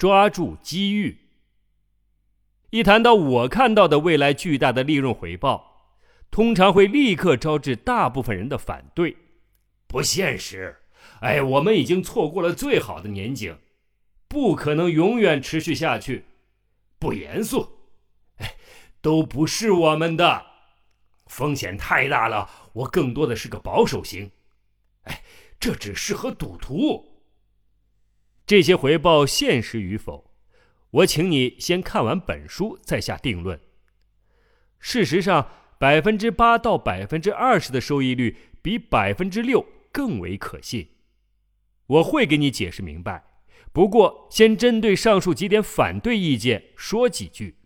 抓住机遇。一谈到我看到的未来巨大的利润回报，通常会立刻招致大部分人的反对，不现实。哎，我们已经错过了最好的年景，不可能永远持续下去，不严肃。哎，都不是我们的，风险太大了。我更多的是个保守型。哎，这只适合赌徒。这些回报现实与否，我请你先看完本书再下定论。事实上，百分之八到百分之二十的收益率比百分之六更为可信。我会给你解释明白。不过，先针对上述几点反对意见说几句。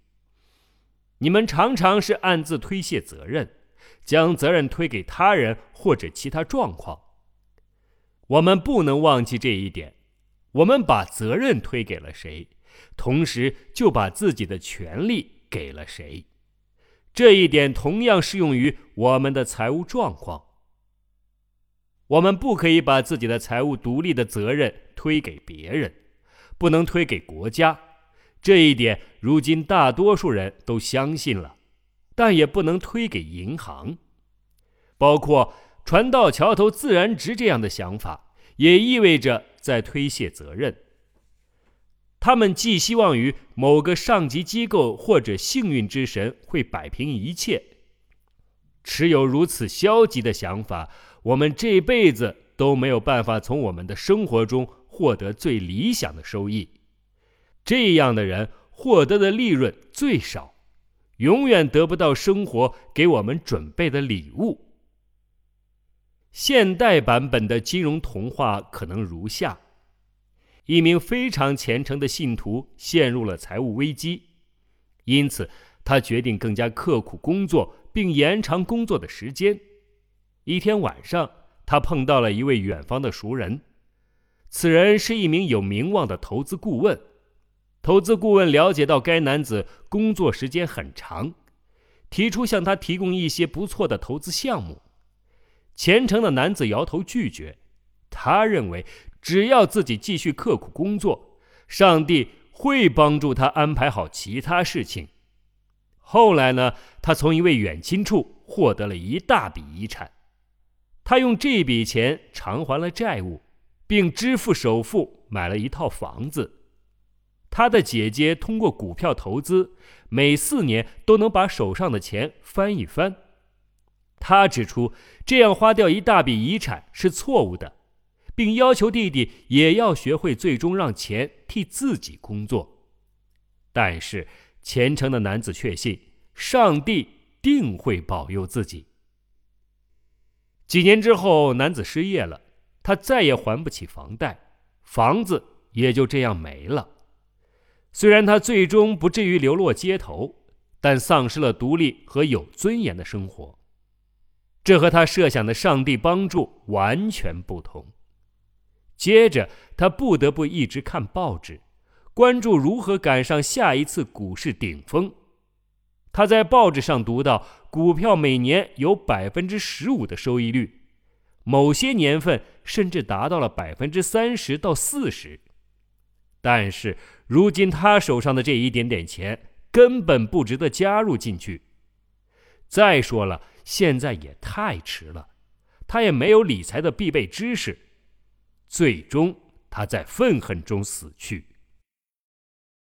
你们常常是暗自推卸责任，将责任推给他人或者其他状况。我们不能忘记这一点。我们把责任推给了谁，同时就把自己的权利给了谁。这一点同样适用于我们的财务状况。我们不可以把自己的财务独立的责任推给别人，不能推给国家。这一点如今大多数人都相信了，但也不能推给银行，包括船到桥头自然直这样的想法，也意味着在推卸责任。他们寄希望于某个上级机构或者幸运之神会摆平一切。持有如此消极的想法。我们这辈子都没有办法从我们的生活中获得最理想的收益，这样的人获得的利润最少，永远得不到生活给我们准备的礼物。现代版本的金融童话可能如下：一名非常虔诚的信徒陷入了财务危机，因此他决定更加刻苦工作，并延长工作的时间。一天晚上，他碰到了一位远方的熟人。此人是一名有名望的投资顾问。投资顾问了解到该男子工作时间很长，提出向他提供一些不错的投资项目。虔诚的男子摇头拒绝。他认为，只要自己继续刻苦工作，上帝会帮助他安排好其他事情。后来呢？他从一位远亲处获得了一大笔遗产。他用这笔钱偿还了债务，并支付首付买了一套房子。他的姐姐通过股票投资，每四年都能把手上的钱翻一番。他指出，这样花掉一大笔遗产是错误的，并要求弟弟也要学会最终让钱替自己工作。但是，虔诚的男子确信，上帝定会保佑自己。几年之后，男子失业了，他再也还不起房贷，房子也就这样没了。虽然他最终不至于流落街头，但丧失了独立和有尊严的生活。这和他设想的上帝帮助完全不同。接着，他不得不一直看报纸，关注如何赶上下一次股市顶峰。他在报纸上读到，股票每年有百分之十五的收益率，某些年份甚至达到了百分之三十到四十。但是如今他手上的这一点点钱根本不值得加入进去。再说了，现在也太迟了，他也没有理财的必备知识。最终，他在愤恨中死去。